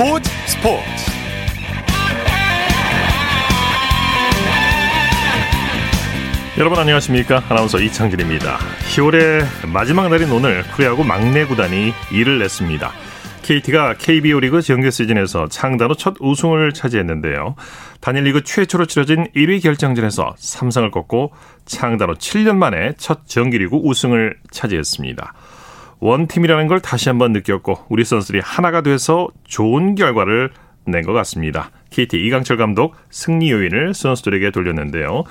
스포츠 스포츠 여러분 안녕하십니까 아나운서 이창진입니다 10월의 마지막 날인 오늘 프로야구 막내 구단이 일을 냈습니다 KT가 KBO 리그 정규 시즌에서 창단 후 첫 우승을 차지했는데요. 단일 리그 최초로 치러진 1위 결정전에서 삼성을 꺾고 창단 후 7년 만에 첫 정규리그 우승을 차지했습니다. one team이라는 걸 다시 한번 느꼈고 우리 선수들이 하나가 돼서 좋은 결과를 낸 것 같습니다. KT 이강철 감독 승리 요인을 선수들에게 돌렸는데요.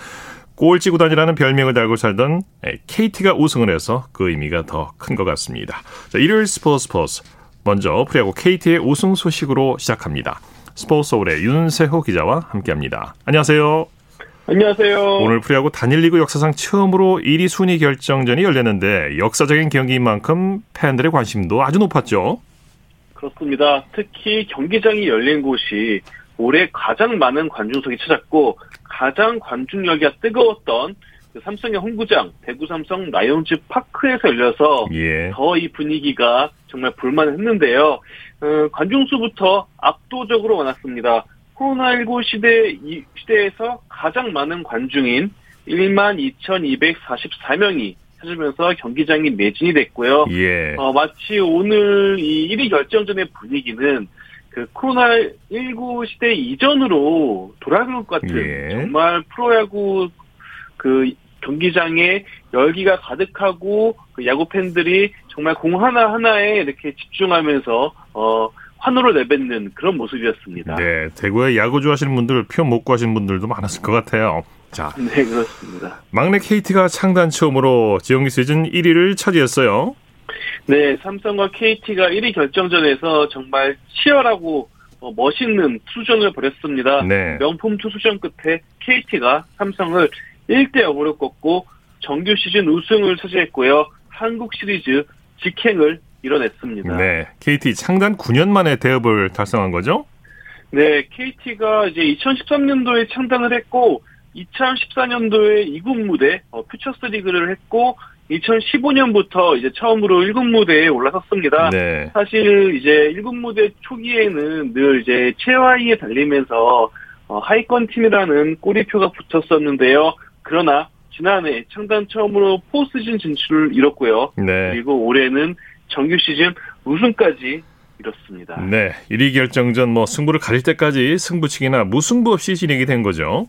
꼴찌 구단이라는 별명을 달고 살던 KT가 우승을 해서 그 의미가 더 큰 것 같습니다. 자, 일요일 스포츠 스포츠 먼저 프로야구 KT의 우승 소식으로 시작합니다. 스포츠 서울의 윤세호 기자와 함께합니다. 안녕하세요. 안녕하세요. 오늘 프로야구 단일리그 역사상 처음으로 1위 순위 결정전이 열렸는데 역사적인 경기인 만큼 팬들의 관심도 아주 높았죠. 그렇습니다. 특히 경기장이 열린 곳이 올해 가장 많은 관중석이 찾았고 가장 관중열기가 뜨거웠던 그 삼성의 홈구장 대구 삼성 라이온즈 파크에서 열려서 예. 더이 분위기가 정말 볼만했는데요. 어, 관중 수부터 압도적으로 많았습니다. 코로나19 시대 이 시대에서 가장 많은 관중인 1만 2,244명이 찾으면서 경기장이 매진이 됐고요. 예. 어, 마치 오늘 이 1위 결정전의 분위기는 그 코로나19 시대 이전으로 돌아간 것 같은 예. 정말 프로야구 그 경기장에 열기가 가득하고 그 야구 팬들이 정말 공 하나 하나에 이렇게 집중하면서 어 환호를 내뱉는 그런 모습이었습니다. 네, 대구에 야구 좋아하시는 분들 표 못 구하시는 분들도 많았을 것 같아요. 자, 네, 그렇습니다. 막내 KT가 창단 처음으로 지역기 시즌 1위를 차지했어요. 네, 삼성과 KT가 1위 결정전에서 정말 치열하고 어, 멋있는 투전을 벌였습니다. 네. 명품 투수전 끝에 KT가 삼성을 1대 0으로 꺾고 정규 시즌 우승을 차지했고요. 한국 시리즈 직행을 이뤄냈습니다. 네, KT 창단 9년 만에 대업을 달성한 거죠? 네, KT가 이제 2013년도에 창단을 했고 2014년도에 2군 무대 어, 퓨처스 리그를 했고 2015년부터 이제 처음으로 1군 무대에 올라섰습니다. 네. 사실 이제 1군 무대 초기에는 늘 이제 최하위에 달리면서 어, 하위권 팀이라는 꼬리표가 붙었었는데요. 그러나 지난해 창단 처음으로 포스즌 진출을 이뤘고요. 네. 그리고 올해는 정규 시즌 우승까지 이뤘습니다. 네. 1위 결정전 뭐 승부를 가릴 때까지 승부치기나 무승부 없이 진행이 된 거죠.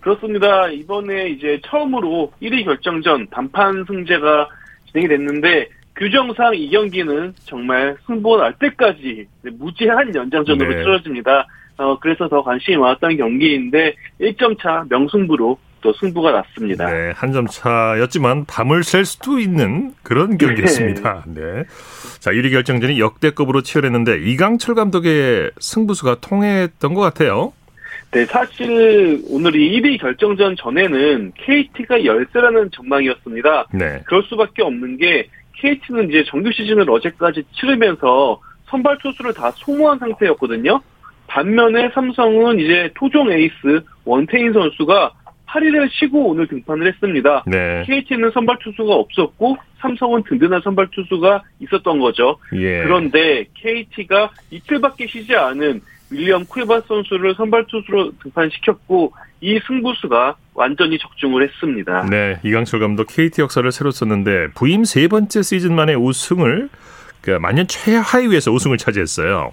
그렇습니다. 이번에 이제 처음으로 1위 결정전 단판 승제가 진행이 됐는데 규정상 이 경기는 정말 승부가 날 때까지 무제한 연장전으로 네. 치러집니다. 어, 그래서 더 관심이 많았던 경기인데 1점 차 명승부로 또 승부가 났습니다. 네, 한 점 차였지만 밤을 샐 수도 있는 그런 경기였습니다. 네. 자, 1위 결정전이 역대급으로 치열했는데 이강철 감독의 승부수가 통했던 것 같아요. 네, 사실 오늘 이 1위 결정전 전에는 KT가 열세라는 전망이었습니다. 네. 그럴 수밖에 없는 게 KT는 이제 정규 시즌을 어제까지 치르면서 선발 투수를 다 소모한 상태였거든요. 반면에 삼성은 이제 토종 에이스 원태인 선수가 8일을 쉬고 오늘 등판을 했습니다. 네. KT는 선발 투수가 없었고 삼성은 든든한 선발 투수가 있었던 거죠. 예. 그런데 KT가 이틀밖에 쉬지 않은 윌리엄 쿠에바 선수를 선발 투수로 등판시켰고 이 승부수가 완전히 적중을 했습니다. 네, 이강철 감독 KT 역사를 새로 썼는데 부임 세 번째 시즌 만에 우승을 그 만년 최하위에서 우승을 차지했어요.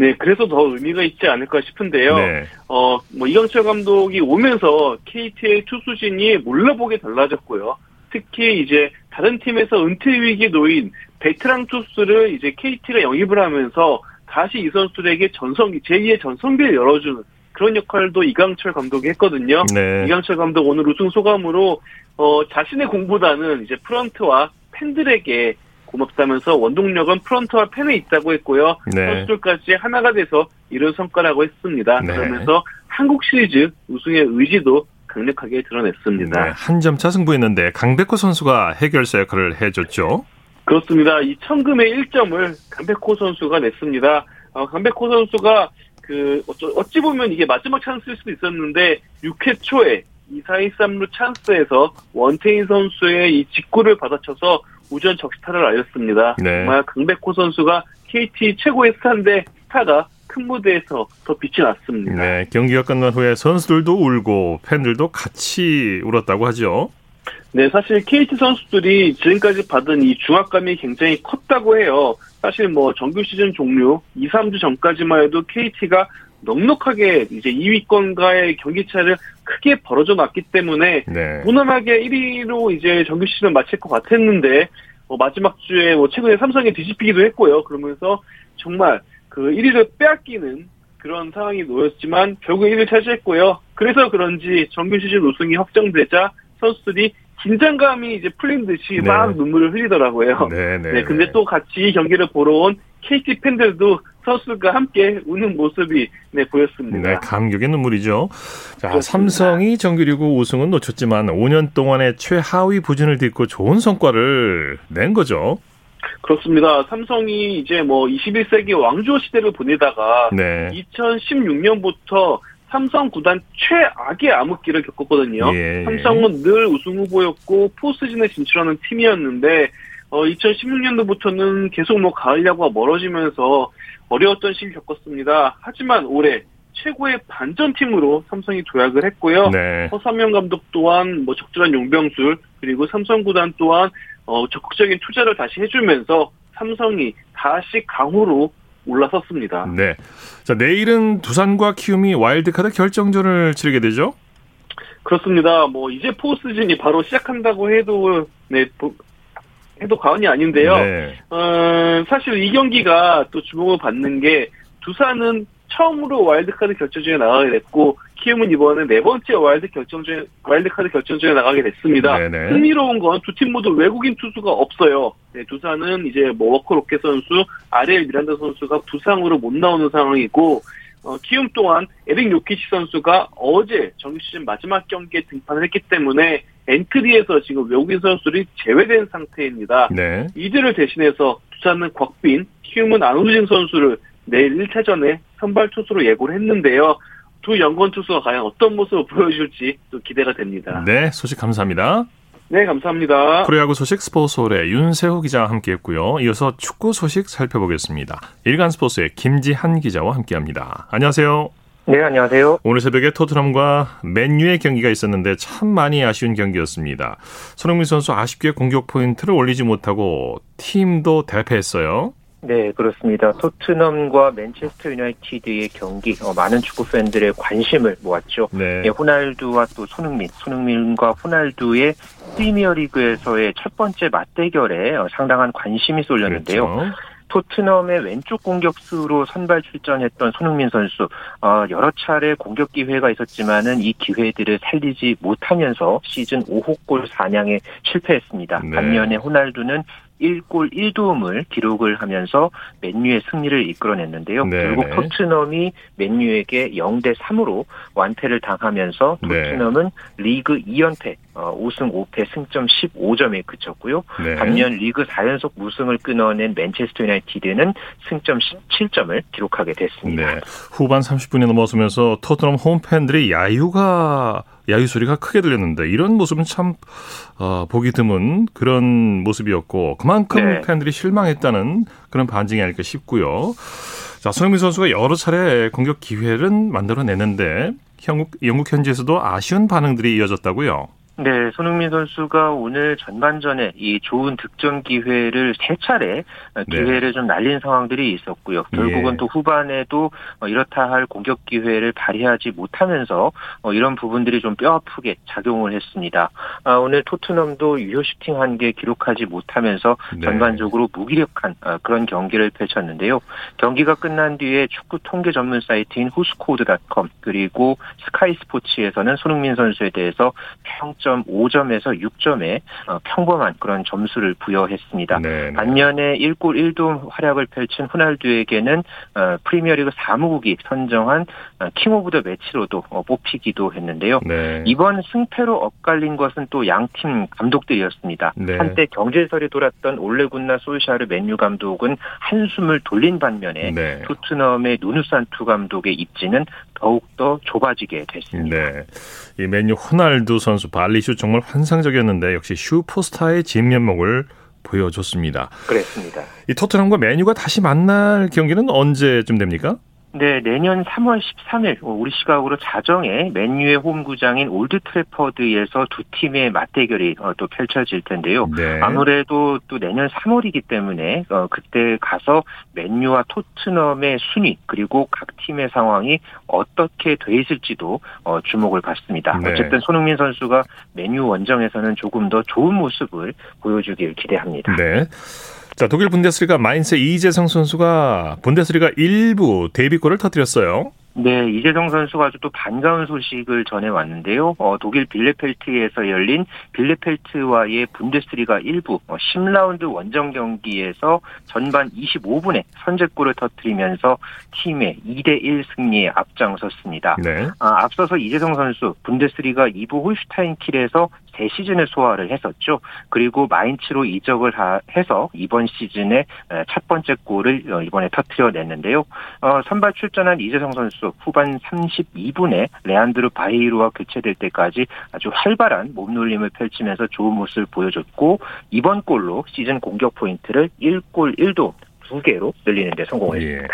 네, 그래서 더 의미가 있지 않을까 싶은데요. 네. 어, 뭐 이강철 감독이 오면서 KT의 투수진이 몰라보게 달라졌고요. 특히 이제 다른 팀에서 은퇴 위기에 놓인 베테랑 투수를 이제 KT가 영입을 하면서 다시 이 선수들에게 전성 제2의 전성기를 열어주는 그런 역할도 이강철 감독이 했거든요. 네. 이강철 감독 오늘 우승 소감으로 어, 자신의 공보다는 이제 프런트와 팬들에게 고맙다면서 원동력은 프런트와 팬에 있다고 했고요. 네. 선수들까지 하나가 돼서 이런 성과라고 했습니다. 네. 그러면서 한국 시리즈 우승의 의지도 강력하게 드러냈습니다. 네, 한점 차 승부했는데 강백호 선수가 해결사 역할을 해줬죠. 그렇습니다. 이 천금의 1점을 강백호 선수가 냈습니다. 어, 강백호 선수가 그 어찌 보면 이게 마지막 찬스일 수도 있었는데 6회 초에 2사 1삼루 찬스에서 원태인 선수의 이 직구를 받아쳐서 우전 적시타를 알렸습니다. 네. 정말 강백호 선수가 KT 최고의 스타인데 스타가 큰 무대에서 더 빛이 났습니다. 네, 경기가 끝난 후에 선수들도 울고 팬들도 같이 울었다고 하죠. 네, 사실 KT 선수들이 지금까지 받은 이 중압감이 굉장히 컸다고 해요. 사실 뭐 정규 시즌 종료 2, 3주 전까지만 해도 KT가 넉넉하게 이제 2위권과의 경기차를 크게 벌어져 놨기 때문에 네. 무난하게 1위로 이제 정규 시즌을 마칠 것 같았는데 뭐 마지막 주에 뭐 최근에 삼성이 뒤집히기도 했고요. 그러면서 정말 그 1위를 빼앗기는 그런 상황이 놓였지만 결국 1위를 차지했고요. 그래서 그런지 정규 시즌 우승이 확정되자 선수들이 긴장감이 이제 풀린 듯이 네. 막 눈물을 흘리더라고요. 네, 네. 네, 근데 또 같이 경기를 보러 온 KT 팬들도 선수가 함께 우는 모습이 네, 보였습니다. 네, 감격의 눈물이죠. 자, 그렇습니다. 삼성이 정규리그 우승은 놓쳤지만 5년 동안의 최하위 부진을 딛고 좋은 성과를 낸 거죠. 그렇습니다. 삼성이 이제 뭐 21세기 왕조 시대를 보내다가 네. 2016년부터 삼성 구단 최악의 암흑기를 겪었거든요. 예. 삼성은 늘 우승 후보였고 포스진에 진출하는 팀이었는데 어, 2016년도부터는 계속 뭐 가을 야구가 멀어지면서 어려웠던 시기를 겪었습니다. 하지만 올해 최고의 반전팀으로 삼성이 도약을 했고요. 네. 허삼영 감독 또한 뭐 적절한 용병술 그리고 삼성 구단 또한 어, 적극적인 투자를 다시 해주면서 삼성이 다시 강호로 올라섰습니다. 네. 자, 내일은 두산과 키움이 와일드카드 결정전을 치르게 되죠? 그렇습니다. 뭐 이제 포스트시즌이 바로 시작한다고 해도 네 해도 과언이 아닌데요. 네. 어, 사실 이 경기가 또 주목을 받는 게 두산은 처음으로 와일드카드 결정전에 나가게 됐고 키움은 이번에 네 번째 와일드 결정전 와일드카드 결정전에 나가게 됐습니다. 네네. 흥미로운 건 두 팀 모두 외국인 투수가 없어요. 네, 두산은 이제 뭐 워커 로켓 선수, 아리엘 미란다 선수가 부상으로 못 나오는 상황이고 어, 키움 또한 에릭 요키시 선수가 어제 정규 시즌 마지막 경기에 등판을 했기 때문에 엔트리에서 지금 외국인 선수들이 제외된 상태입니다. 네. 이들을 대신해서 두산은 곽빈, 키움은 안우진 선수를 내일 1차전에 선발 투수로 예고를 했는데요. 두 young gun 투수가 과연 어떤 모습을 보여줄지 또 기대가 됩니다. 네, 소식 감사합니다. 네, 감사합니다. 프로야구 소식 스포츠홀의 윤세호 기자와 함께했고요. 이어서 축구 소식 살펴보겠습니다. 일간 스포츠의 김지한 기자와 함께합니다. 안녕하세요. 네, 안녕하세요. 오늘 새벽에 토트넘과 맨유의 경기가 있었는데 참 많이 아쉬운 경기였습니다. 손흥민 선수 아쉽게 공격 포인트를 올리지 못하고 팀도 대패했어요. 네, 그렇습니다. 토트넘과 맨체스터 유나이티드의 경기, 어, 많은 축구 팬들의 관심을 모았죠. 네. 예, 호날두와 또 손흥민, 손흥민과 호날두의 프리미어리그에서의 첫 번째 맞대결에 어, 상당한 관심이 쏠렸는데요. 그렇죠. 토트넘의 왼쪽 공격수로 선발 출전했던 손흥민 선수 어, 여러 차례 공격 기회가 있었지만은 이 기회들을 살리지 못하면서 시즌 5호 골 사냥에 실패했습니다. 네. 반면에 호날두는 1골 1도움을 기록을 하면서 맨유의 승리를 이끌어냈는데요. 네 결국 네. 토트넘이 맨유에게 0대 3으로 완패를 당하면서 네. 토트넘은 네. 리그 2연패, 5승 어, 5패 승점 15점에 그쳤고요. 네. 반면 리그 4연속 무승을 끊어낸 맨체스터 유나이티드는 승점 17점을 기록하게 됐습니다. 네. 후반 30분이 넘어서면서 토트넘 홈팬들의 야유가 야유 소리가 크게 들렸는데 이런 모습은 참 어, 보기 드문 그런 모습이었고 그만큼 네. 팬들이 실망했다는 그런 반증이 아닐까 싶고요. 자, 손흥민 선수가 여러 차례 공격 기회를 만들어내는데 영국, 영국 현지에서도 아쉬운 반응들이 이어졌다고요. 네, 손흥민 선수가 오늘 전반전에 이 좋은 득점 기회를 세 차례 네. 기회를 네. 좀 날린 상황들이 있었고요. 결국은 예. 또 후반에도 어, 이렇다 할 공격 기회를 발휘하지 못하면서 어, 이런 부분들이 좀 뼈아프게 작용을 했습니다. 아, 오늘 토트넘도 유효 슈팅 한 개 기록하지 못하면서 네. 전반적으로 무기력한 어, 그런 경기를 펼쳤는데요. 경기가 끝난 뒤에 축구 통계 전문 사이트인 후스코드닷컴 그리고 스카이 스포츠에서는 손흥민 선수에 대해서 평점 6.5점에서 6점의 어, 평범한 그런 점수를 부여했습니다. 네네. 네. 반면에 1골 1도움 활약을 펼친 호날두에게는 어, 프리미어리그 사무국이 선정한 어, King of the Match로도 뽑히기도 했는데요. 네. 이번 승패로 엇갈린 것은 또 양팀 감독들이었습니다. 네. 한때 경질설이 돌았던 올레 군나 솔샤르 맨유 감독은 한숨을 돌린 반면에 네. 토트넘의 누누 산투 감독의 입지는 더욱더 좁아지게 됐습니다. 네. 이 맨유 호날두 선수 발리슛 정말 환상적이었는데 역시 슈퍼스타의 진면목을 보여줬습니다. 그렇습니다. 이 토트넘과 맨유가 다시 만날 경기는 언제쯤 됩니까? 네, 내년 3월 13일 우리 시각으로 자정에 맨유의 홈구장인 올드 트래퍼드에서 두 팀의 맞대결이 어, 또 펼쳐질 텐데요. 네. 아무래도 또 내년 3월이기 때문에 어, 그때 가서 맨유와 토트넘의 순위 그리고 각 팀의 상황이 어떻게 돼 있을지도 어, 주목을 받습니다. 네. 어쨌든 손흥민 선수가 맨유 원정에서는 조금 더 좋은 모습을 보여주길 기대합니다. 네. 자, 독일 분데스리가 마인스의 이재성 선수가 분데스리가 일부 데뷔골을 터뜨렸어요. 네, 이재성 선수가 아주 또 반가운 소식을 전해왔는데요. 어, 독일 빌레펠트에서 열린 빌레펠트와의 분데스리가 1부 어, 10라운드 원정 경기에서 전반 25분에 선제골을 터뜨리면서 팀의 2대1 승리에 앞장섰습니다. 네. 아, 앞서서 이재성 선수 분데스리가 2부 홀슈타인 킬에서 새 시즌을 소화를 했었죠. 그리고 마인츠로 이적을 해서 이번 시즌에 첫 번째 골을 어, 이번에 터트려 냈는데요. 어, 선발 출전한 이재성 선수 후반 32분에 레안드르 바이로와 교체될 때까지 아주 활발한 몸놀림을 펼치면서 좋은 모습을 보여줬고 이번 골로 시즌 공격 포인트를 1골 1도움 두 개로 늘리는 데 성공했습니다. 예.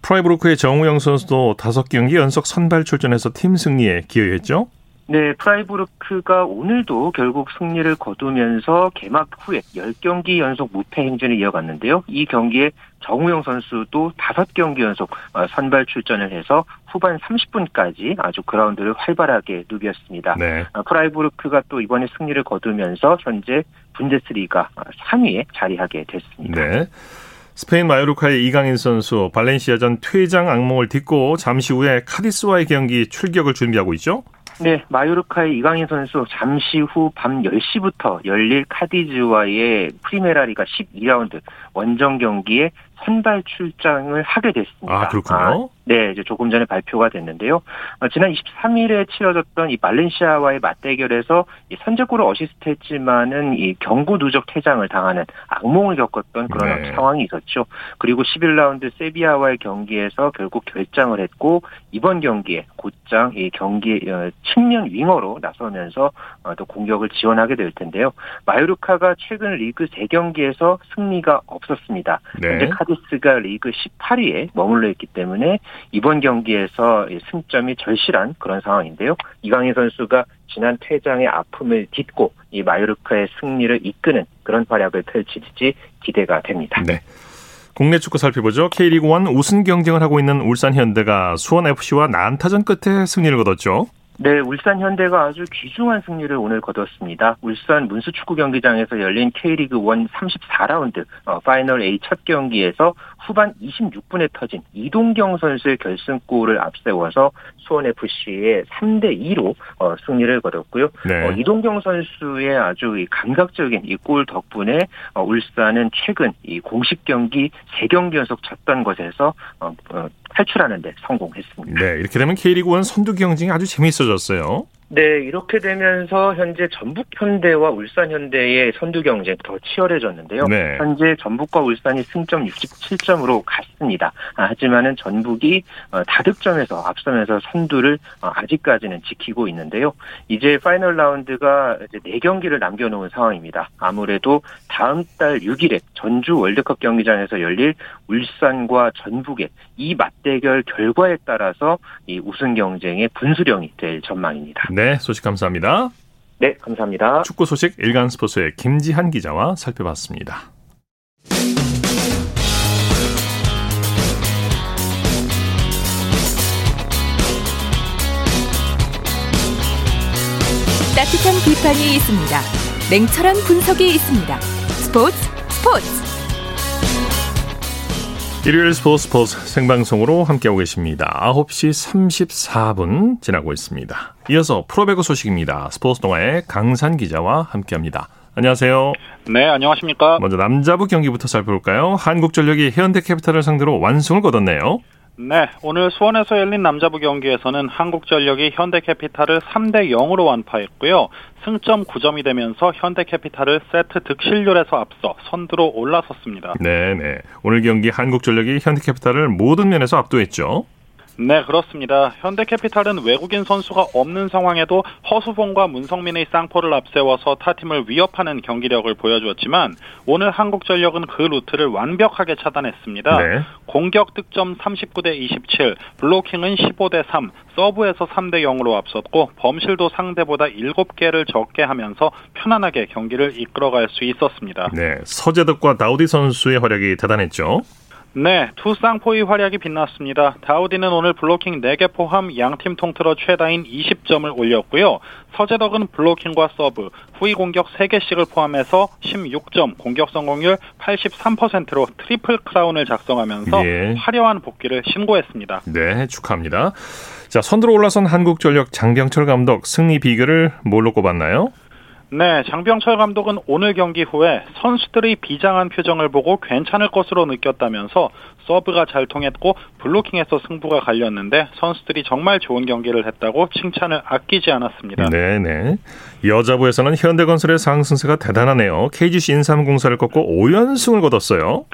프라이부르크의 정우영 선수도 다섯 경기 연속 선발 출전해서 팀 승리에 기여했죠? 네, 프라이부르크가 오늘도 결국 승리를 거두면서 개막 후에 10경기 연속 무패 행진을 이어갔는데요. 이 경기에 정우영 선수도 5경기 연속 어, 선발 출전을 해서 후반 30분까지 아주 그라운드를 활발하게 누볐습니다. 네. 어, 프라이부르크가 또 이번에 승리를 거두면서 현재 분데스리가 3위에 자리하게 됐습니다. 네. 스페인 마요르카의 이강인 선수 발렌시아전 퇴장 악몽을 딛고 잠시 후에 카디스와의 경기 출격을 준비하고 있죠? 네, 마요르카의 이강인 선수 잠시 후 밤 10시부터 열릴 카디즈와의 프리메라리가 12라운드 원정 경기에 선발 출장을 하게 됐습니다. 아, 그렇군요. 아, 네, 이제 조금 전에 발표가 됐는데요. 어, 지난 23일에 치러졌던 이 말렌시아와의 맞대결에서 이 선제골을 어시스트했지만은 이 경고 누적 퇴장을 당하는 악몽을 겪었던 그런 네. 상황이 있었죠. 그리고 11라운드 세비야와의 경기에서 결국 결장을 했고 이번 경기에 곧장 이 경기 어, 측면 윙어로 나서면서 어, 또 공격을 지원하게 될 텐데요. 마요르카가 최근 리그 3경기에서 승리가 없었습니다. 네. 현재 카디스가 리그 18위에 머물러 있기 때문에 이번 경기에서 승점이 절실한 그런 상황인데요. 이강인 선수가 지난 퇴장의 아픔을 딛고 이 마요르카의 승리를 이끄는 그런 활약을 펼칠지 기대가 됩니다. 네. 국내 축구 살펴보죠. K리그 1 우승 경쟁을 하고 있는 울산 현대가 수원 FC와 난타전 끝에 승리를 거뒀죠. 네, 울산 현대가 아주 귀중한 승리를 오늘 거뒀습니다. 울산 문수축구 경기장에서 열린 K리그 1 34라운드 어, 파이널 A 첫 경기에서 후반 26분에 터진 이동경 선수의 결승골을 앞세워서 수원 FC의 3대 2로 어, 승리를 거뒀고요. 네. 어, 이동경 선수의 아주 감각적인 이 골 덕분에 어, 울산은 최근 이 공식 경기 3경기 연속 졌던 것에서 어, 어, 탈출하는 데 성공했습니다. 네, 이렇게 되면 K리그 1 선두 경쟁이 아주 재미있어졌어요. 네, 이렇게 되면서 현재 전북 현대와 울산 현대의 선두 경쟁 더 치열해졌는데요. 네. 현재 전북과 울산이 승점 67점으로 갔습니다. 아, 하지만은 전북이 어, 다득점에서 앞서면서 선두를 어, 아직까지는 지키고 있는데요. 이제 파이널 라운드가 이제 4경기를 남겨놓은 상황입니다. 아무래도 다음 달 6일에 전주 월드컵 경기장에서 열릴 울산과 전북의 이 맞대결 결과에 따라서 이 우승 경쟁의 분수령이 될 전망입니다. 네. 네, 소식 감사합니다. 네, 감사합니다. 축구 소식 일간 스포츠의 김지한 기자와 살펴봤습니다. 따뜻한 비판이 있습니다. 냉철한 분석이 있습니다. 스포츠 스포츠. 일요일 스포츠 스포츠 생방송으로 함께하고 계십니다. 9시 34분 지나고 있습니다. 이어서 프로배구 소식입니다. 스포츠 동아의 강산 기자와 함께합니다. 안녕하세요. 네, 안녕하십니까. 먼저 남자부 경기부터 살펴볼까요? 한국전력이 현대캐피탈을 상대로 완승을 거뒀네요. 네, 오늘 수원에서 열린 남자부 경기에서는 한국전력이 현대캐피탈을 3대 0으로 완파했고요. 승점 9점이 되면서 현대캐피탈을 세트 득실률에서 앞서 선두로 올라섰습니다. 네, 네. 오늘 경기 한국전력이 현대캐피탈을 모든 면에서 압도했죠. 네, 그렇습니다. 현대캐피탈은 외국인 선수가 없는 상황에도 허수봉과 문성민의 쌍포를 앞세워서 타팀을 위협하는 경기력을 보여주었지만 오늘 한국전력은 그 루트를 완벽하게 차단했습니다. 네. 공격 득점 39대 27, 블로킹은 15대 3, 서브에서 3대 0으로 앞섰고 범실도 상대보다 7개를 적게 하면서 편안하게 경기를 이끌어갈 수 있었습니다. 네, 서재덕과 다우디 선수의 활약이 대단했죠. 네, 투 쌍포의 활약이 빛났습니다. 다우디는 오늘 블로킹 4개 포함 양팀 통틀어 최다인 20점을 올렸고요. 서재덕은 블로킹과 서브, 후위 공격 3개씩을 포함해서 16점, 공격 성공률 83%로 트리플 크라운을 작성하면서 예. 화려한 복귀를 신고했습니다. 네, 축하합니다. 자, 선두로 올라선 한국전력 장병철 감독 승리 비결을 뭘로 꼽았나요? 네, 장병철 감독은 오늘 경기 후에 선수들의 비장한 표정을 보고 괜찮을 것으로 느꼈다면서 서브가 잘 통했고 블로킹에서 승부가 갈렸는데 선수들이 정말 좋은 경기를 했다고 칭찬을 아끼지 않았습니다. 네, 네. 여자부에서는 현대건설의 상승세가 대단하네요. KGC 인삼공사를 꺾고 5연승을 거뒀어요.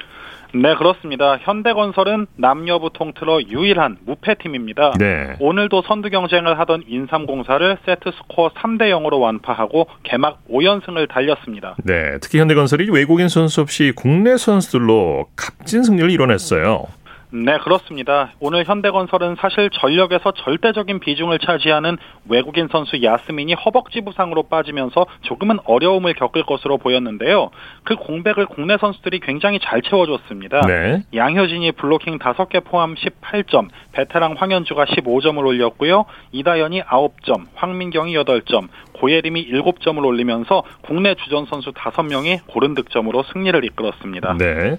네, 그렇습니다. 현대건설은 남녀부 통틀어 유일한 무패팀입니다. 네. 오늘도 선두 경쟁을 하던 인삼공사를 세트 스코어 3대 0으로 완파하고 개막 5연승을 달렸습니다. 네, 특히 현대건설이 외국인 선수 없이 국내 선수들로 값진 승리를 이뤄냈어요. 네, 그렇습니다. 오늘 현대건설은 사실 전력에서 절대적인 비중을 차지하는 외국인 선수 야스민이 허벅지 부상으로 빠지면서 조금은 어려움을 겪을 것으로 보였는데요. 그 공백을 국내 선수들이 굉장히 잘 채워줬습니다. 네. 양효진이 블로킹 5개 포함 18점, 베테랑 황현주가 15점을 올렸고요. 이다연이 9점, 황민경이 8점, 고예림이 7점을 올리면서 국내 주전 선수 5명이 고른 득점으로 승리를 이끌었습니다. 네.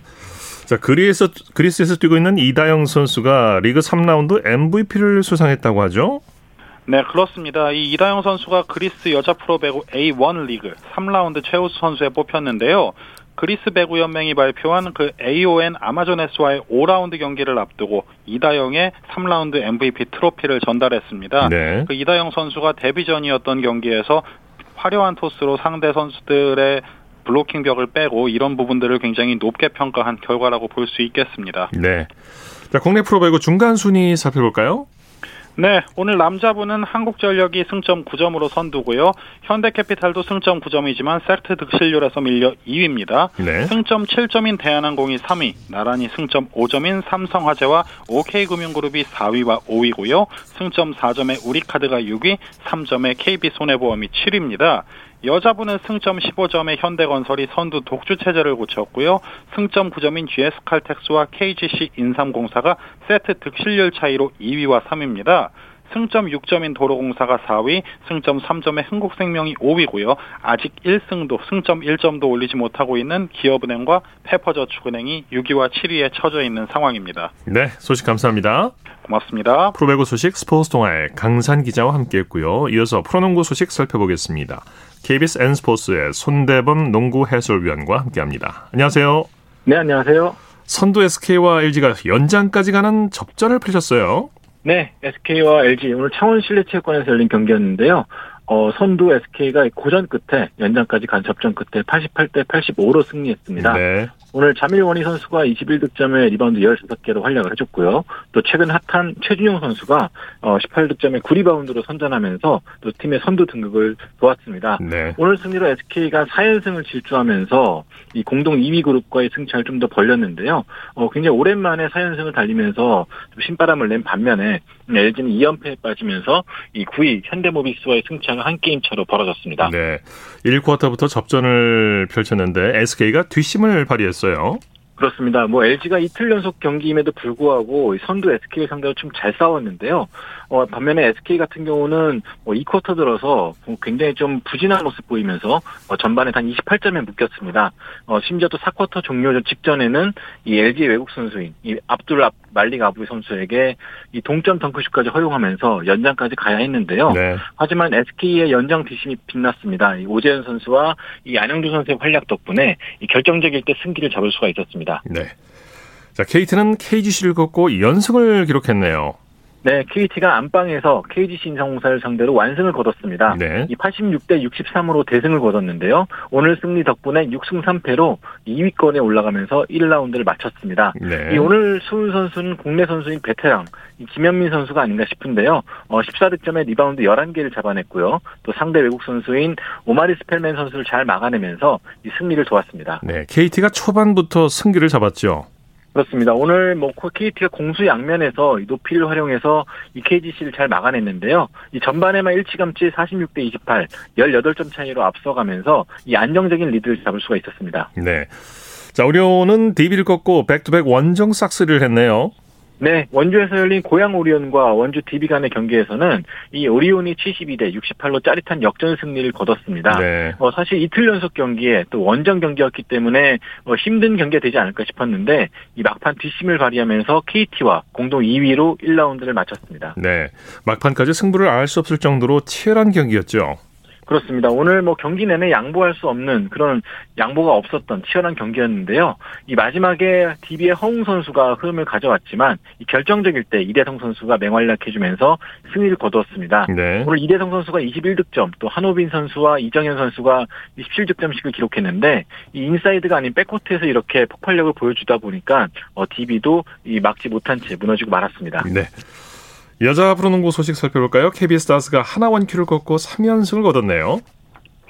자, 그리에서 그리스에서 뛰고 있는 이다영 선수가 리그 3라운드 MVP를 수상했다고 하죠? 네, 그렇습니다. 이 이다영 선수가 그리스 여자 프로 배구 A1 리그 3라운드 최우수 선수에 뽑혔는데요. 그리스 배구 연맹이 발표한 그 AON 아마존에스와의 5라운드 경기를 앞두고 이다영의 3라운드 MVP 트로피를 전달했습니다. 네. 그 이다영 선수가 데뷔전이었던 경기에서 화려한 토스로 상대 선수들의 블로킹 벽을 빼고 이런 부분들을 굉장히 높게 평가한 결과라고 볼 수 있겠습니다. 네. 자, 국내 프로배구 중간 순위 살펴볼까요? 네, 오늘 남자부는 한국전력이 승점 9점으로 선두고요. 현대캐피탈도 승점 9점이지만 세트 득실률에서 밀려 2위입니다. 네. 승점 7점인 대한항공이 3위, 나란히 승점 5점인 삼성화재와 OK금융그룹이 4위와 5위고요. 승점 4점의 우리카드가 6위, 3점의 KB손해보험이 7위입니다. 여자부는 승점 15점의 현대건설이 선두 독주 체제를 고쳤고요. 승점 9점인 GS칼텍스와 KGC 인삼공사가 세트 득실률 차이로 2위와 3위입니다. 승점 6점인 도로공사가 4위, 승점 3점의 흥국생명이 5위고요. 아직 1승도 승점 1점도 올리지 못하고 있는 기업은행과 페퍼저축은행이 6위와 7위에 처져 있는 상황입니다. 네, 소식 감사합니다. 고맙습니다. 프로배구 소식 스포츠 동아의 강산 기자와 함께했고요. 이어서 프로농구 소식 살펴보겠습니다. KBS N스포츠의 손대범 농구 해설위원과 함께합니다. 안녕하세요. 네, 안녕하세요. 선두 SK와 LG가 연장까지 가는 접전을 펼쳤어요. 네, SK와 LG 오늘 창원 실내체육관에서 열린 경기였는데요. 어, 선두 SK가 고전 끝에 연장까지 간 접전 끝에 88대 85로 승리했습니다. 네. 오늘 자밀 워니 선수가 21득점에 리바운드 16개로 활약을 해줬고요. 또 최근 핫한 최준용 선수가 18득점에 어, 9리바운드로 선전하면서 또 팀의 선두 등극을 도왔습니다. 네. 오늘 승리로 SK가 4연승을 질주하면서 이 공동 2위 그룹과의 승차를 좀 더 벌렸는데요. 어, 굉장히 오랜만에 4연승을 달리면서 좀 신바람을 낸 반면에 LG는 2연패에 빠지면서 이 9위 현대모비스와의 승차가 한 게임 차로 벌어졌습니다. 네. 1쿼터부터 접전을 펼쳤는데 SK가 뒷심을 발휘했습니다. 있어요. 그렇습니다. 뭐 LG가 이틀 연속 경기임에도 불구하고 선두 SK를 상대로 좀 잘 싸웠는데요. 어, 반면에 SK 같은 경우는 뭐 2쿼터 들어서 굉장히 좀 부진한 모습 보이면서 어, 전반에 단 28점에 묶였습니다. 어, 심지어 또 4쿼터 종료 직전에는 이 LG 외국 선수인 이 압둘 말릭 아부 선수에게 이 동점 덩크슛까지 허용하면서 연장까지 가야 했는데요. 네. 하지만 SK의 연장 뒷심이 빛났습니다. 이 오재현 선수와 이 안영주 선수의 활약 덕분에 이 결정적일 때 승기를 잡을 수가 있었습니다. 네. 자, KT는 KGC를 걷고 연승을 기록했네요. 네, KT가 안방에서 KGC 인상공사를 상대로 완승을 거뒀습니다. 네. 이 86대 63으로 대승을 거뒀는데요. 오늘 승리 덕분에 6승 3패로 2위권에 올라가면서 1라운드를 마쳤습니다. 네. 이 오늘 수훈 선수는 국내 선수인 베테랑 김현민 선수가 아닌가 싶은데요. 어, 14득점에 리바운드 11개를 잡아냈고요. 또 상대 외국 선수인 오마리 스펠맨 선수를 잘 막아내면서 이 승리를 도왔습니다. 네, KT가 초반부터 승기를 잡았죠. 그렇습니다. 오늘 뭐 KT가 공수 양면에서 이 높이를 활용해서 이 KGC를 잘 막아냈는데요. 이 전반에만 일찌감치 46대 28, 18점 차이로 앞서가면서 이 안정적인 리드를 잡을 수가 있었습니다. 네. 자, 오리온은 DB를 꺾고 back-to-back 원정 싹쓸이를 했네요. 네, 원주에서 열린 고양 오리온과 원주 DB 간의 경기에서는 이 오리온이 72대 68로 짜릿한 역전 승리를 거뒀습니다. 네. 어, 사실 이틀 연속 경기에 또 원정 경기였기 때문에 어, 힘든 경기가 되지 않을까 싶었는데 이 막판 뒷심을 발휘하면서 KT와 공동 2위로 1라운드를 마쳤습니다. 네, 막판까지 승부를 알 수 없을 정도로 치열한 경기였죠. 그렇습니다. 오늘 뭐 경기 내내 양보할 수 없는 그런 양보가 없었던 치열한 경기였는데요. 이 마지막에 DB의 허웅 선수가 흐름을 가져왔지만 이 결정적일 때 이대성 선수가 맹활약해주면서 승리를 거두었습니다. 네. 오늘 이대성 선수가 21득점, 또 한호빈 선수와 이정현 선수가 27득점씩을 기록했는데 이 인사이드가 아닌 백코트에서 이렇게 폭발력을 보여주다 보니까 어, DB도 이 막지 못한 채 무너지고 말았습니다. 네. 여자 프로농구 소식 살펴볼까요? KBS 다스가 하나원 큐를 꺾고 3연승을 거뒀네요.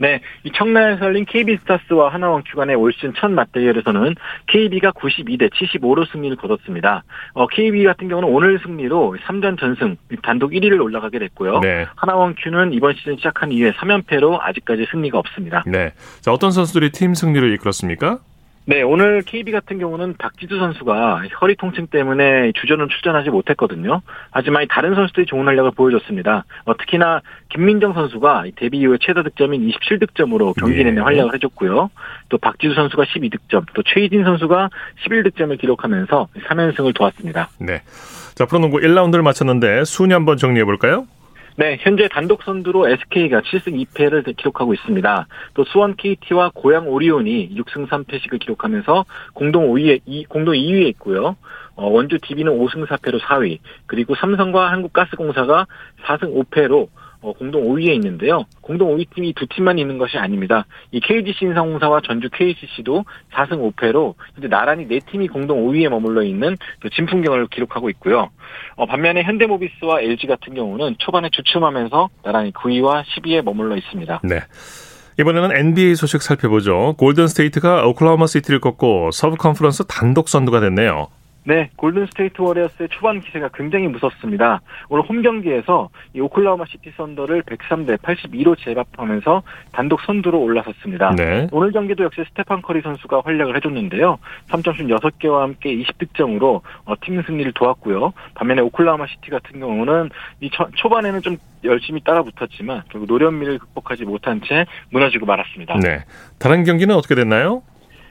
네, 이 청라에서 열린 KB스타스와 하나원 큐 간의 올 시즌 첫 맞대결에서는 KB가 92대 75로 승리를 거뒀습니다. 어, KB 같은 경우는 오늘 승리로 3전 전승 단독 1위를 올라가게 됐고요. 네. 하나원 큐는 이번 시즌 시작한 이후에 3연패로 아직까지 승리가 없습니다. 네, 자 어떤 선수들이 팀 승리를 이끌었습니까? 네, 오늘 KB 같은 경우는 박지수 선수가 허리 통증 때문에 주전은 출전하지 못했거든요. 하지만 다른 선수들이 좋은 활약을 보여줬습니다. 어, 특히나 김민정 선수가 데뷔 이후에 최다 득점인 27득점으로 경기 내내 예. 활약을 해줬고요. 또 박지수 선수가 12득점, 또 최희진 선수가 11득점을 기록하면서 3연승을 도왔습니다. 네. 자, 프로농구 1라운드를 마쳤는데 순위 한번 정리해 볼까요? 네, 현재 단독 선두로 SK가 7승 2패를 기록하고 있습니다. 또 수원 KT와 고양 오리온이 6승 3패씩을 기록하면서 공동 5위에 공동 2위에 있고요. 어, 원주 DB는 5승 4패로 4위, 그리고 삼성과 한국가스공사가 4승 5패로 어, 공동 5위에 있는데요. 공동 5위 팀이 두 팀만 있는 것이 아닙니다. 이 KGC 인상공사와 전주 KCC도 4승 5패로 이제 나란히 네 팀이 공동 5위에 머물러 있는 그 진풍경을 기록하고 있고요. 어, 반면에 현대모비스와 LG 같은 경우는 초반에 주춤하면서 나란히 9위와 10위에 머물러 있습니다. 네. 이번에는 NBA 소식 살펴보죠. 골든 스테이트가 오클라호마 시티를 꺾고 서부 컨퍼런스 단독 선두가 됐네요. 네, 골든 스테이트 워리어스의 초반 기세가 굉장히 무섭습니다. 오늘 홈 경기에서 이 오클라호마 시티 선더를 103대 82로 제압하면서 단독 선두로 올라섰습니다. 네. 오늘 경기도 역시 스테판 커리 선수가 활약을 해줬는데요. 3점슛 6개와 함께 20득점으로 어, 팀 승리를 도왔고요. 반면에 오클라호마 시티 같은 경우는 이 초반에는 좀 열심히 따라붙었지만 결국 노련미를 극복하지 못한 채 무너지고 말았습니다. 네. 다른 경기는 어떻게 됐나요?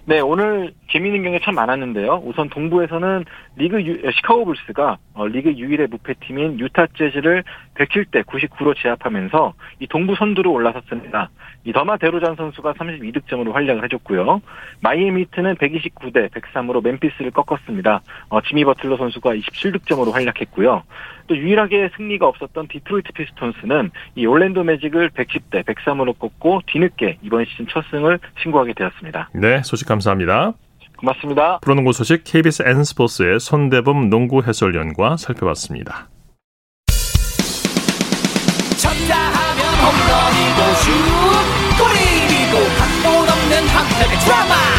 네, 오늘 재미있는 경기 참 많았는데요. 우선 동부에서는 리그 유, 시카고 불스가 어, 리그 유일의 무패팀인 유타 재즈를 107대 99로 제압하면서 이 동부 선두로 올라섰습니다. 이 더마 데로잔 선수가 32득점으로 활약을 해줬고요. 마이애미 히트는 129대 103으로 멤피스를 꺾었습니다. 어, 지미 버틀러 선수가 27득점으로 활약했고요. 또 유일하게 승리가 없었던 디트로이트 피스톤스는 이 올랜도 매직을 110대 103으로 꺾고 뒤늦게 이번 시즌 첫 승을 신고하게 되었습니다. 네, 소식 감사합니다. 고맙습니다. 프로농구 소식 KBS N스포츠의 손대범 농구 해설위원과 살펴봤습니다. 쳤다 하면 홈런이고 슛 골이고 각본 없는 한편의 드라마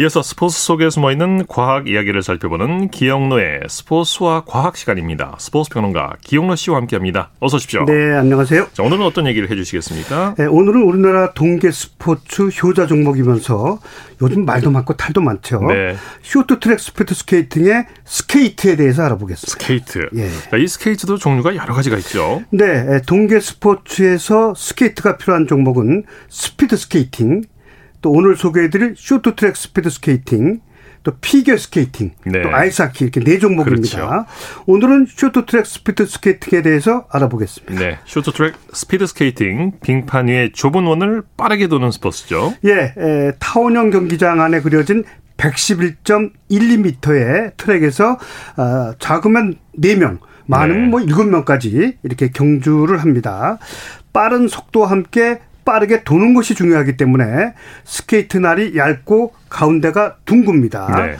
이어서 스포츠 속에 숨어있는 과학 이야기를 살펴보는 기영로의 스포츠와 과학 시간입니다. 스포츠 평론가 기영로 씨와 함께합니다. 어서 오십시오. 네, 안녕하세요. 자, 오늘은 어떤 얘기를 해주시겠습니까? 네, 오늘은 우리나라 동계 스포츠 효자 종목이면서 요즘 말도 많고 탈도 많죠. 네. 쇼트트랙 스피드 스케이팅의 스케이트에 대해서 알아보겠습니다. 스케이트. 예. 자, 이 스케이트도 종류가 여러 가지가 있죠. 네, 동계 스포츠에서 스케이트가 필요한 종목은 스피드 스케이팅, 또 오늘 소개해드릴 쇼트트랙 스피드 스케이팅, 또 피겨 스케이팅, 네. 또 아이스하키 이렇게 네 종목입니다. 그렇죠. 오늘은 쇼트트랙 스피드 스케이팅에 대해서 알아보겠습니다. 네, 쇼트트랙 스피드 스케이팅 빙판 위에 좁은 원을 빠르게 도는 스포츠죠. 예, 에, 타원형 경기장 안에 그려진 111.12m의 트랙에서 어, 적으면 4명, 많으면 네. 뭐 7명까지 이렇게 경주를 합니다. 빠른 속도와 함께 빠르게 도는 것이 중요하기 때문에 스케이트 날이 얇고 가운데가 둥굽니다. 네.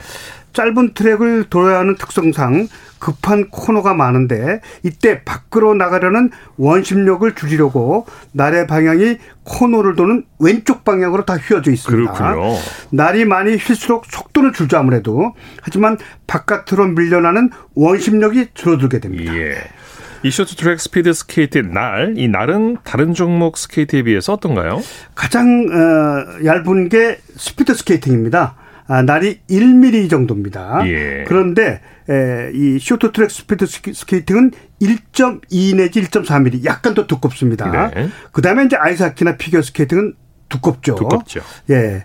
짧은 트랙을 돌아야 하는 특성상 급한 코너가 많은데 이때 밖으로 나가려는 원심력을 줄이려고 날의 방향이 코너를 도는 왼쪽 방향으로 다 휘어져 있습니다. 그렇군요. 날이 많이 휠수록 속도는 줄죠 아무래도. 하지만 바깥으로 밀려나는 원심력이 줄어들게 됩니다. 예. 이 쇼트트랙 스피드 스케이트 날, 이 날은 다른 종목 스케이트에 비해서 어떤가요? 가장 어, 얇은 게 스피드 스케이팅입니다. 아, 날이 1mm 정도입니다. 예. 그런데 에, 이 쇼트트랙 스피드 스케이팅은 1.2 내지 1.4mm 약간 더 두껍습니다. 네. 그다음에 이제 아이스하키나 피겨 스케이팅은 두껍죠. 두껍죠. 예.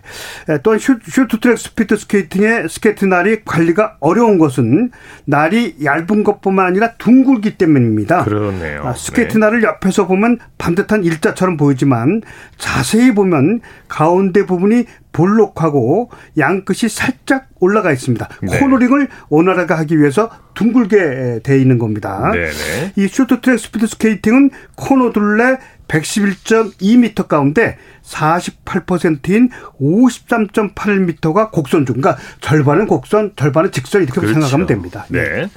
또한 쇼트트랙 스피드 스케이팅의 스케이트 날이 관리가 어려운 것은 날이 얇은 것뿐만 아니라 둥글기 때문입니다. 그러네요. 아, 스케이트 네. 날을 옆에서 보면 반듯한 일자처럼 보이지만 자세히 보면 가운데 부분이 볼록하고 양끝이 살짝 올라가 있습니다. 네. 코너링을 원활하게 하기 위해서 둥글게 돼 있는 겁니다. 네네. 이 쇼트트랙 스피드 스케이팅은 코너 둘레 111.2m 가운데 48%인 53.8m가 곡선 중, 그러니까 절반은 곡선, 절반은 직선 이렇게 그렇죠. 생각하면 됩니다. 네.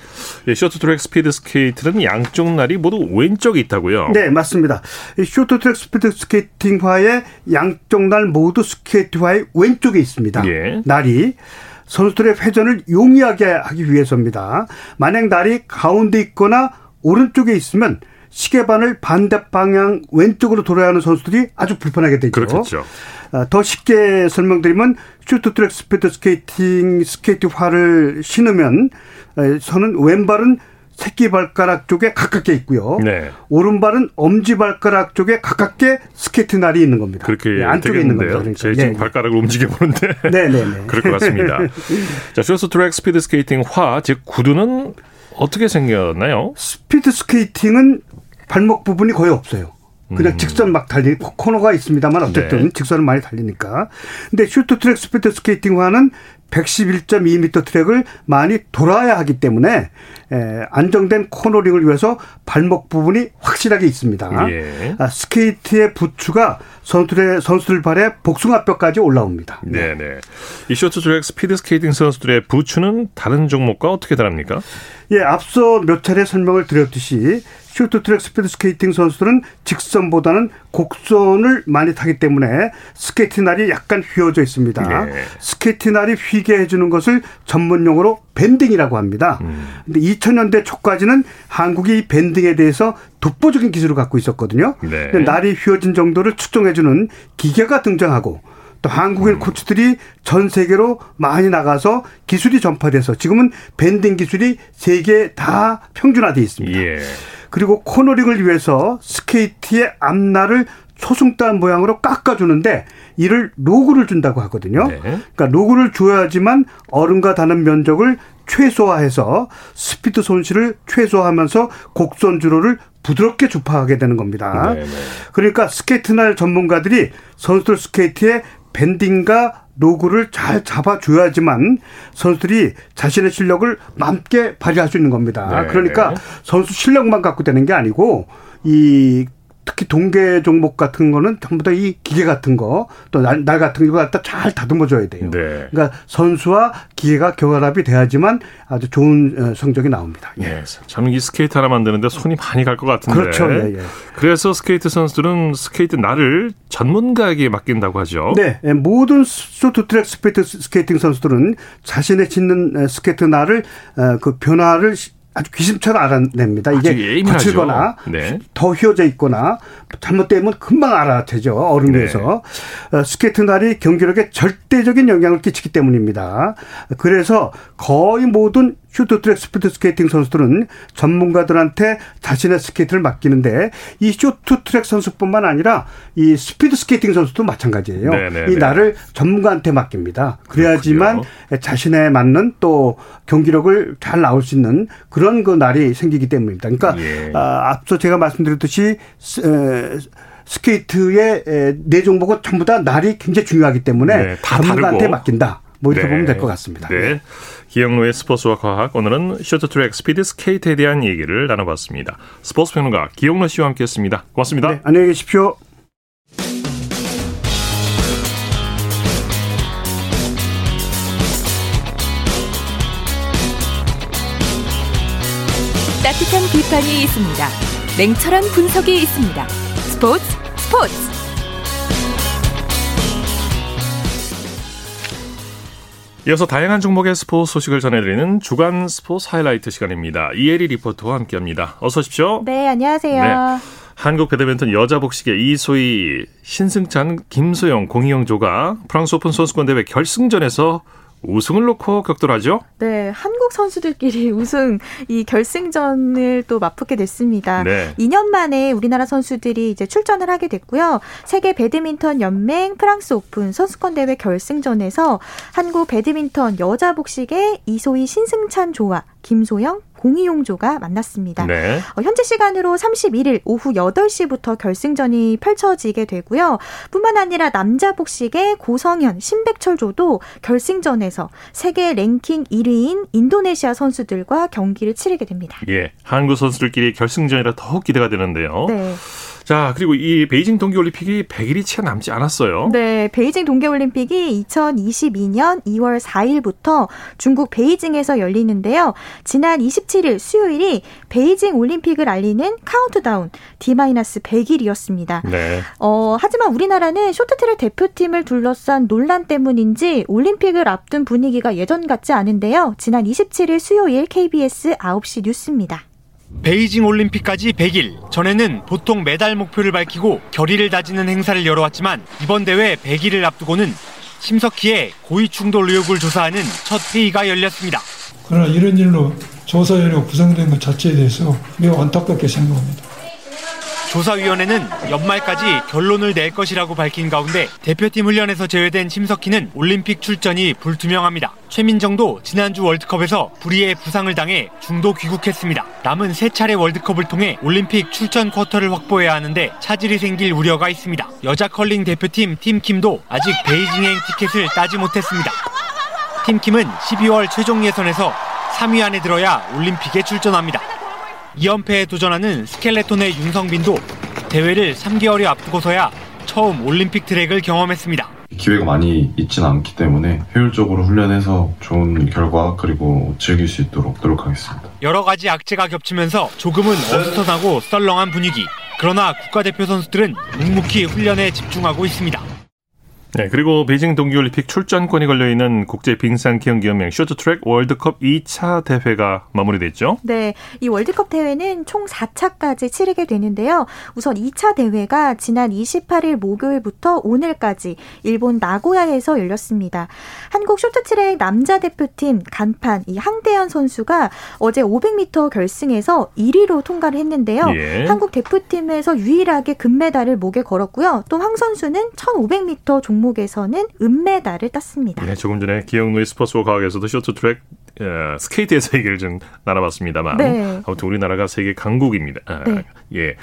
네. 쇼트트랙 스피드 스케이트는 양쪽 날이 모두 왼쪽에 있다고요? 네, 맞습니다. 쇼트트랙 스피드 스케이팅화의 양쪽 날 모두 스케이트화의 왼쪽에 있습니다. 예. 날이. 선수들의 회전을 용이하게 하기 위해서입니다. 만약 날이 가운데 있거나 오른쪽에 있으면 시계바늘 반대 방향 왼쪽으로 돌아야 하는 선수들이 아주 불편하게 되죠. 그렇겠죠. 아, 더 쉽게 설명드리면 쇼트트랙 스피드 스케이팅 스케이트화를 신으면 저는 왼발은 새끼 발가락 쪽에 가깝게 있고요. 네. 오른발은 엄지 발가락 쪽에 가깝게 스케이트 날이 있는 겁니다. 그렇게 네, 안쪽에 되겠는데요. 있는 겁니다. 그러니까. 제 지금 네. 발가락을 움직여 보는데. 네네네. 그럴 것 같습니다. 자, 쇼트트랙 스피드 스케이팅 화, 즉 구두는 어떻게 생겼나요? 스피드 스케이팅은 발목 부분이 거의 없어요. 그냥 음. 직선 막 달리 코너가 있습니다만 어쨌든 네. 직선을 많이 달리니까. 근데 쇼트 트랙 스피드 스케이팅화는 111.2m 트랙을 많이 돌아야 하기 때문에 에, 안정된 코너링을 위해서 발목 부분이 확실하게 있습니다. 예. 아, 스케이트의 부츠가 선수들의 선수들 발에 복숭아뼈까지 올라옵니다. 네네. 네. 이 쇼트 트랙 스피드 스케이팅 선수들의 부츠는 다른 종목과 어떻게 다릅니까? 예, 앞서 몇 차례 설명을 드렸듯이 쇼트트랙 스피드 스케이팅 선수들은 직선보다는 곡선을 많이 타기 때문에 스케이트 날이 약간 휘어져 있습니다. 네. 스케이트 날이 휘게 해주는 것을 전문 용어로 bending이라고 합니다. 음. 근데 2000년대 초까지는 한국이 이 bending에 대해서 독보적인 기술을 갖고 있었거든요. 네. 날이 휘어진 정도를 측정해주는 기계가 등장하고 또 한국인 음. 코치들이 전 세계로 많이 나가서 기술이 전파돼서 지금은 bending 기술이 세계 다 평준화돼 있습니다. 예. 그리고 코너링을 위해서 스케이트의 앞날을 초승달 모양으로 깎아주는데 이를 로그를 준다고 하거든요. 네. 그러니까 로그를 줘야지만 얼음과 닿는 면적을 최소화해서 스피드 손실을 최소화하면서 곡선 주로를 부드럽게 주파하게 되는 겁니다. 네, 네. 그러니까 스케이트 날 전문가들이 선수들 스케이트에 bending과 로그를 잘 잡아줘야지만 선수들이 자신의 실력을 맘껏 발휘할 수 있는 겁니다. 네. 그러니까 선수 실력만 갖고 되는 게 아니고 이 특히 동계 종목 같은 거는 전부 다 이 기계 같은 거 또 날 날 같은 거 갖다 잘 다듬어 줘야 돼요. 네. 그러니까 선수와 기계가 결합이 돼야지만 아주 좋은 어, 성적이 나옵니다. 예. 네. 참 이 스케이트 하나 만드는데 손이 많이 갈 것 같은데. 그렇죠. 예, 예. 그래서 스케이트 선수들은 스케이트 날을 전문가에게 맡긴다고 하죠. 네. 예, 모든 쇼트트랙 스케이트 스케이팅 선수들은 자신이 신는 스케이트 날을 어, 그 변화를 아주 귀신처럼 알아냅니다. 이게 거칠거나 네. 더 휘어져 있거나 잘못되면 금방 알아채죠. 얼음 위에서. 네. 어, 스케이트 날이 경기력에 절대적인 영향을 끼치기 때문입니다. 그래서 거의 모든 쇼트트랙 스피드 스케이팅 선수들은 전문가들한테 자신의 스케이트를 맡기는데 이 쇼트트랙 선수뿐만 아니라 이 스피드 스케이팅 선수도 마찬가지예요. 네네네. 네, 이 네. 날을 전문가한테 맡깁니다. 그래야지만 그렇군요. 자신에 맞는 또 경기력을 잘 나올 수 있는 그런 그 날이 생기기 때문입니다. 그러니까 예. 아, 앞서 제가 말씀드렸듯이 스케이트의 네 종목은 전부 다 날이 굉장히 중요하기 때문에 네, 전문가한테 맡긴다. 뭐 이렇게 네. 보면 될 것 같습니다. 네. 기영노의 스포츠와 과학 오늘은 쇼트트랙 스피드 스케이트에 대한 얘기를 나눠봤습니다. 스포츠 평론가 기영노 씨와 함께했습니다. 고맙습니다. 네, 안녕히 계십시오. 따뜻한 비판이 있습니다. 냉철한 분석이 있습니다. 스포츠 스포츠 이어서 다양한 종목의 스포츠 소식을 전해드리는 주간 스포츠 하이라이트 시간입니다. 이혜리 리포터와 함께합니다. 어서 오십시오. 네, 안녕하세요. 네. 한국 배드민턴 여자 복식의 이소희, 신승찬, 김소영, 공희용 조가 프랑스 오픈 선수권 대회 결승전에서 우승을 놓고 격돌하죠? 네, 한국 선수들끼리 우승 이 결승전을 또 맞붙게 됐습니다. 네. 2년 만에 우리나라 선수들이 이제 출전을 하게 됐고요. 세계 배드민턴 연맹 프랑스 오픈 선수권 대회 결승전에서 한국 배드민턴 여자 복식의 이소희 신승찬 조와 김소영, 공이용조가 만났습니다. 네. 어, 현재 시간으로 31일 오후 8시부터 결승전이 펼쳐지게 되고요. 뿐만 아니라 남자 복식의 고성현, 신백철조도 결승전에서 세계 랭킹 1위인 인도네시아 선수들과 경기를 치르게 됩니다. 예, 한국 선수들끼리 결승전이라 더욱 기대가 되는데요. 네. 자, 그리고 이 베이징 동계올림픽이 100일이 채 남지 않았어요. 네, 베이징 동계올림픽이 2022년 2월 4일부터 중국 베이징에서 열리는데요. 지난 27일 수요일이 베이징 올림픽을 알리는 카운트다운 D-100일이었습니다. 네. 어, 하지만 우리나라는 쇼트트랙 대표팀을 둘러싼 논란 때문인지 올림픽을 앞둔 분위기가 예전 같지 않은데요. 지난 27일 수요일 KBS 9시 뉴스입니다. 베이징 올림픽까지 100일. 전에는 보통 메달 목표를 밝히고 결의를 다지는 행사를 열어왔지만 이번 대회 100일을 앞두고는 심석희의 고위 충돌 의혹을 조사하는 첫 회의가 열렸습니다. 그러나 이런 일로 조사 여력 구성된 것 자체에 대해서 매우 안타깝게 생각합니다. 조사위원회는 연말까지 결론을 낼 것이라고 밝힌 가운데 대표팀 훈련에서 제외된 심석희는 올림픽 출전이 불투명합니다. 최민정도 지난주 월드컵에서 불의의 부상을 당해 중도 귀국했습니다. 남은 세 차례 월드컵을 통해 올림픽 출전 쿼터를 확보해야 하는데 차질이 생길 우려가 있습니다. 여자 컬링 대표팀 팀킴도 아직 베이징행 티켓을 따지 못했습니다. 팀킴은 12월 최종 예선에서 3위 안에 들어야 올림픽에 출전합니다. 2연패에 도전하는 스켈레톤의 윤성빈도 대회를 3개월이 앞두고서야 처음 올림픽 트랙을 경험했습니다. 기회가 많이 있지는 않기 때문에 효율적으로 훈련해서 좋은 결과 그리고 즐길 수 있도록 노력하겠습니다. 여러 가지 악재가 겹치면서 조금은 어수선하고 썰렁한 분위기. 그러나 국가대표 선수들은 묵묵히 훈련에 집중하고 있습니다. 네, 그리고 베이징 동계올림픽 출전권이 걸려있는 국제 빙상 기영기연맹 쇼트트랙 월드컵 2차 대회가 마무리됐죠? 네, 이 월드컵 대회는 총 4차까지 치르게 되는데요. 우선 2차 대회가 지난 28일 목요일부터 오늘까지 일본 나고야에서 열렸습니다. 한국 쇼트트랙 남자 대표팀 간판 이 항대현 선수가 어제 500m 결승에서 1위로 통과를 했는데요. 예. 한국 대표팀에서 유일하게 금메달을 목에 걸었고요. 또 황 선수는 1500m 종 종목에서는 은메달을 땄습니다. 네, 조금 전에 기영로의 스포츠와 과학에서도 쇼트트랙 어, 스케이트에서 얘기를 좀 나눠봤습니다만 네. 아무튼 우리나라가 세계 강국입니다. 아, 네. 예.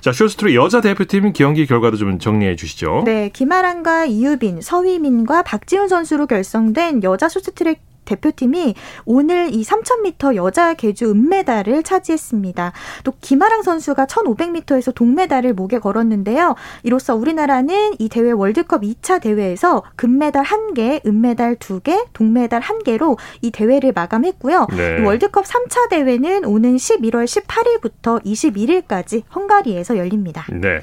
자, 쇼트트랙 여자 대표팀 경기 결과도 좀 정리해 주시죠. 네, 김아란과 이유빈, 서휘민과 박지훈 선수로 결성된 여자 쇼트트랙 대표팀이 오늘 이 3000m 여자 계주 은메달을 차지했습니다. 또 김아랑 선수가 1500m에서 동메달을 목에 걸었는데요. 이로써 우리나라는 이 대회 월드컵 2차 대회에서 금메달 1개, 은메달 2개, 동메달 1개로 이 대회를 마감했고요. 네. 월드컵 3차 대회는 오는 11월 18일부터 21일까지 헝가리에서 열립니다. 네.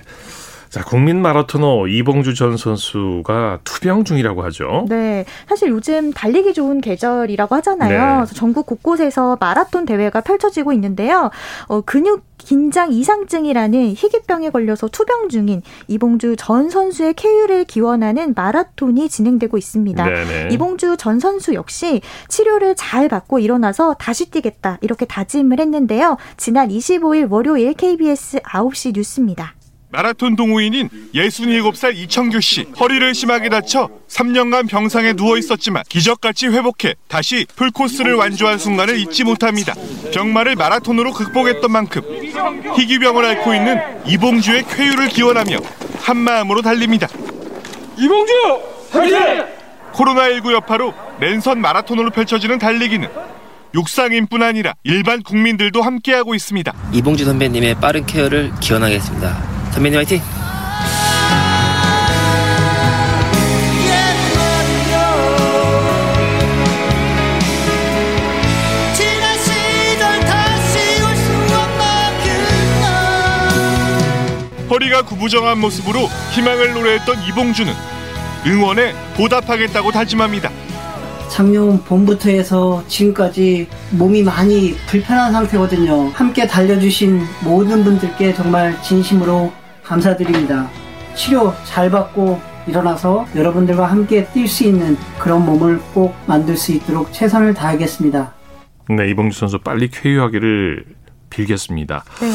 자, 국민 마라토너 이봉주 전 선수가 투병 중이라고 하죠. 네. 사실 요즘 달리기 좋은 계절이라고 하잖아요. 네. 그래서 전국 곳곳에서 마라톤 대회가 펼쳐지고 있는데요. 어, 근육 긴장 이상증이라는 희귀병에 걸려서 투병 중인 이봉주 전 선수의 쾌유를 기원하는 마라톤이 진행되고 있습니다. 네네. 이봉주 전 선수 역시 치료를 잘 받고 일어나서 다시 뛰겠다 이렇게 다짐을 했는데요. 지난 25일 월요일 KBS 9시 뉴스입니다. 마라톤 동호인인 67살 이청규 씨 허리를 심하게 다쳐 3년간 병상에 누워 있었지만 기적같이 회복해 다시 풀코스를 완주한 순간을 잊지 못합니다. 병마를 마라톤으로 극복했던 만큼 희귀병을 앓고 있는 이봉주의 쾌유를 기원하며 한 마음으로 달립니다. 이봉주 화이팅! 코로나19 여파로 랜선 마라톤으로 펼쳐지는 달리기는 육상인뿐 아니라 일반 국민들도 함께하고 있습니다. 이봉주 선배님의 빠른 케어를 기원하겠습니다. 선배님 화이팅! 허리가 구부정한 모습으로 희망을 노래했던 이봉주는 응원에 보답하겠다고 다짐합니다. 작년 봄부터 해서 지금까지 몸이 많이 불편한 상태거든요. 함께 달려주신 모든 분들께 정말 진심으로 감사드립니다. 치료 잘 받고 일어나서 여러분들과 함께 뛸 수 있는 그런 몸을 꼭 만들 수 있도록 최선을 다하겠습니다. 네, 이봉주 선수 빨리 쾌유하기를 빌겠습니다. 네.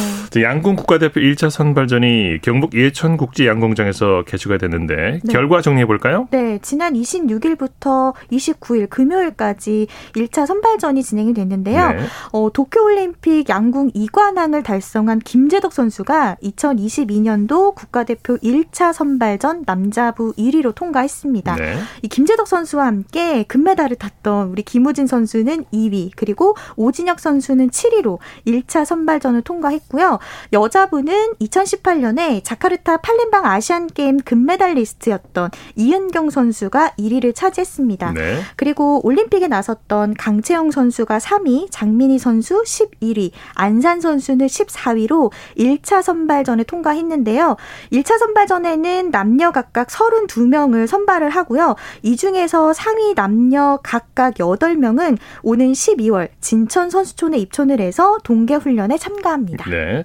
양궁 국가대표 1차 선발전이 경북 예천국제 양궁장에서 개최가 됐는데 네. 결과 정리해 볼까요? 네, 지난 26일부터 29일 금요일까지 1차 선발전이 진행이 됐는데요. 네. 어, 도쿄올림픽 양궁 2관왕을 달성한 김재덕 선수가 2022년도 국가대표 1차 선발전 남자부 1위로 통과했습니다. 네. 이 김재덕 선수와 함께 금메달을 탔던 우리 김우진 선수는 2위, 그리고 오진혁 선수는 7위로 1차 선발전을 통과했고요. 여자분은 2018년에 자카르타 팔렘방 아시안 게임 금메달리스트였던 이은경 선수가 1위를 차지했습니다. 네. 그리고 올림픽에 나섰던 강채영 선수가 3위, 장민희 선수 11위, 안산 선수는 14위로 1차 선발전에 통과했는데요. 1차 선발전에는 남녀 각각 32명을 선발을 하고요. 이 중에서 상위 남녀 각각 8명은 오는 12월 진천 선수촌에 입촌을 해서 동계 훈련 훈련에 참가합니다. 네.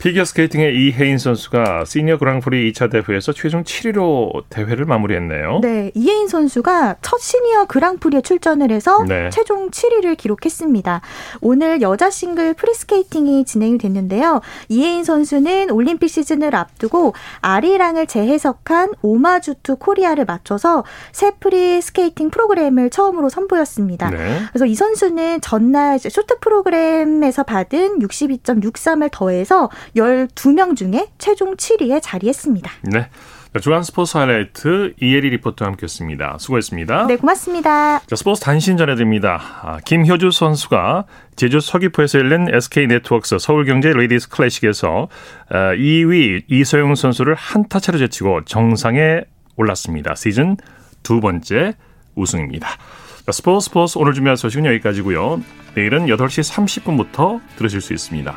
피겨스케이팅의 이해인 선수가 시니어 그랑프리 2차 대회에서 최종 7위로 대회를 마무리했네요. 네, 이해인 선수가 첫 시니어 그랑프리에 출전을 해서 네. 최종 7위를 기록했습니다. 오늘 여자 싱글 프리스케이팅이 진행이 됐는데요. 이해인 선수는 올림픽 시즌을 앞두고 아리랑을 재해석한 Homage to Korea를 맞춰서 새 프리스케이팅 프로그램을 처음으로 선보였습니다. 네. 그래서 이 선수는 전날 쇼트 프로그램에서 받은 62.63을 더해서 12명 중에 최종 7위에 자리했습니다. 네. 주간 스포츠 하이라이트 이혜리 리포터와 함께했습니다. 수고했습니다. 네, 고맙습니다. 자, 스포츠 단신 전해드립니다. 아, 김효주 선수가 제주 서귀포에서 열린 SK 네트웍스 서울경제 Ladies Classic에서 2위 아, 이소영 선수를 한 타 차로 제치고 정상에 올랐습니다. 시즌 두 번째 우승입니다. 자, 스포츠 스포츠 오늘 준비한 소식은 여기까지고요. 내일은 8시 30분부터 들으실 수 있습니다.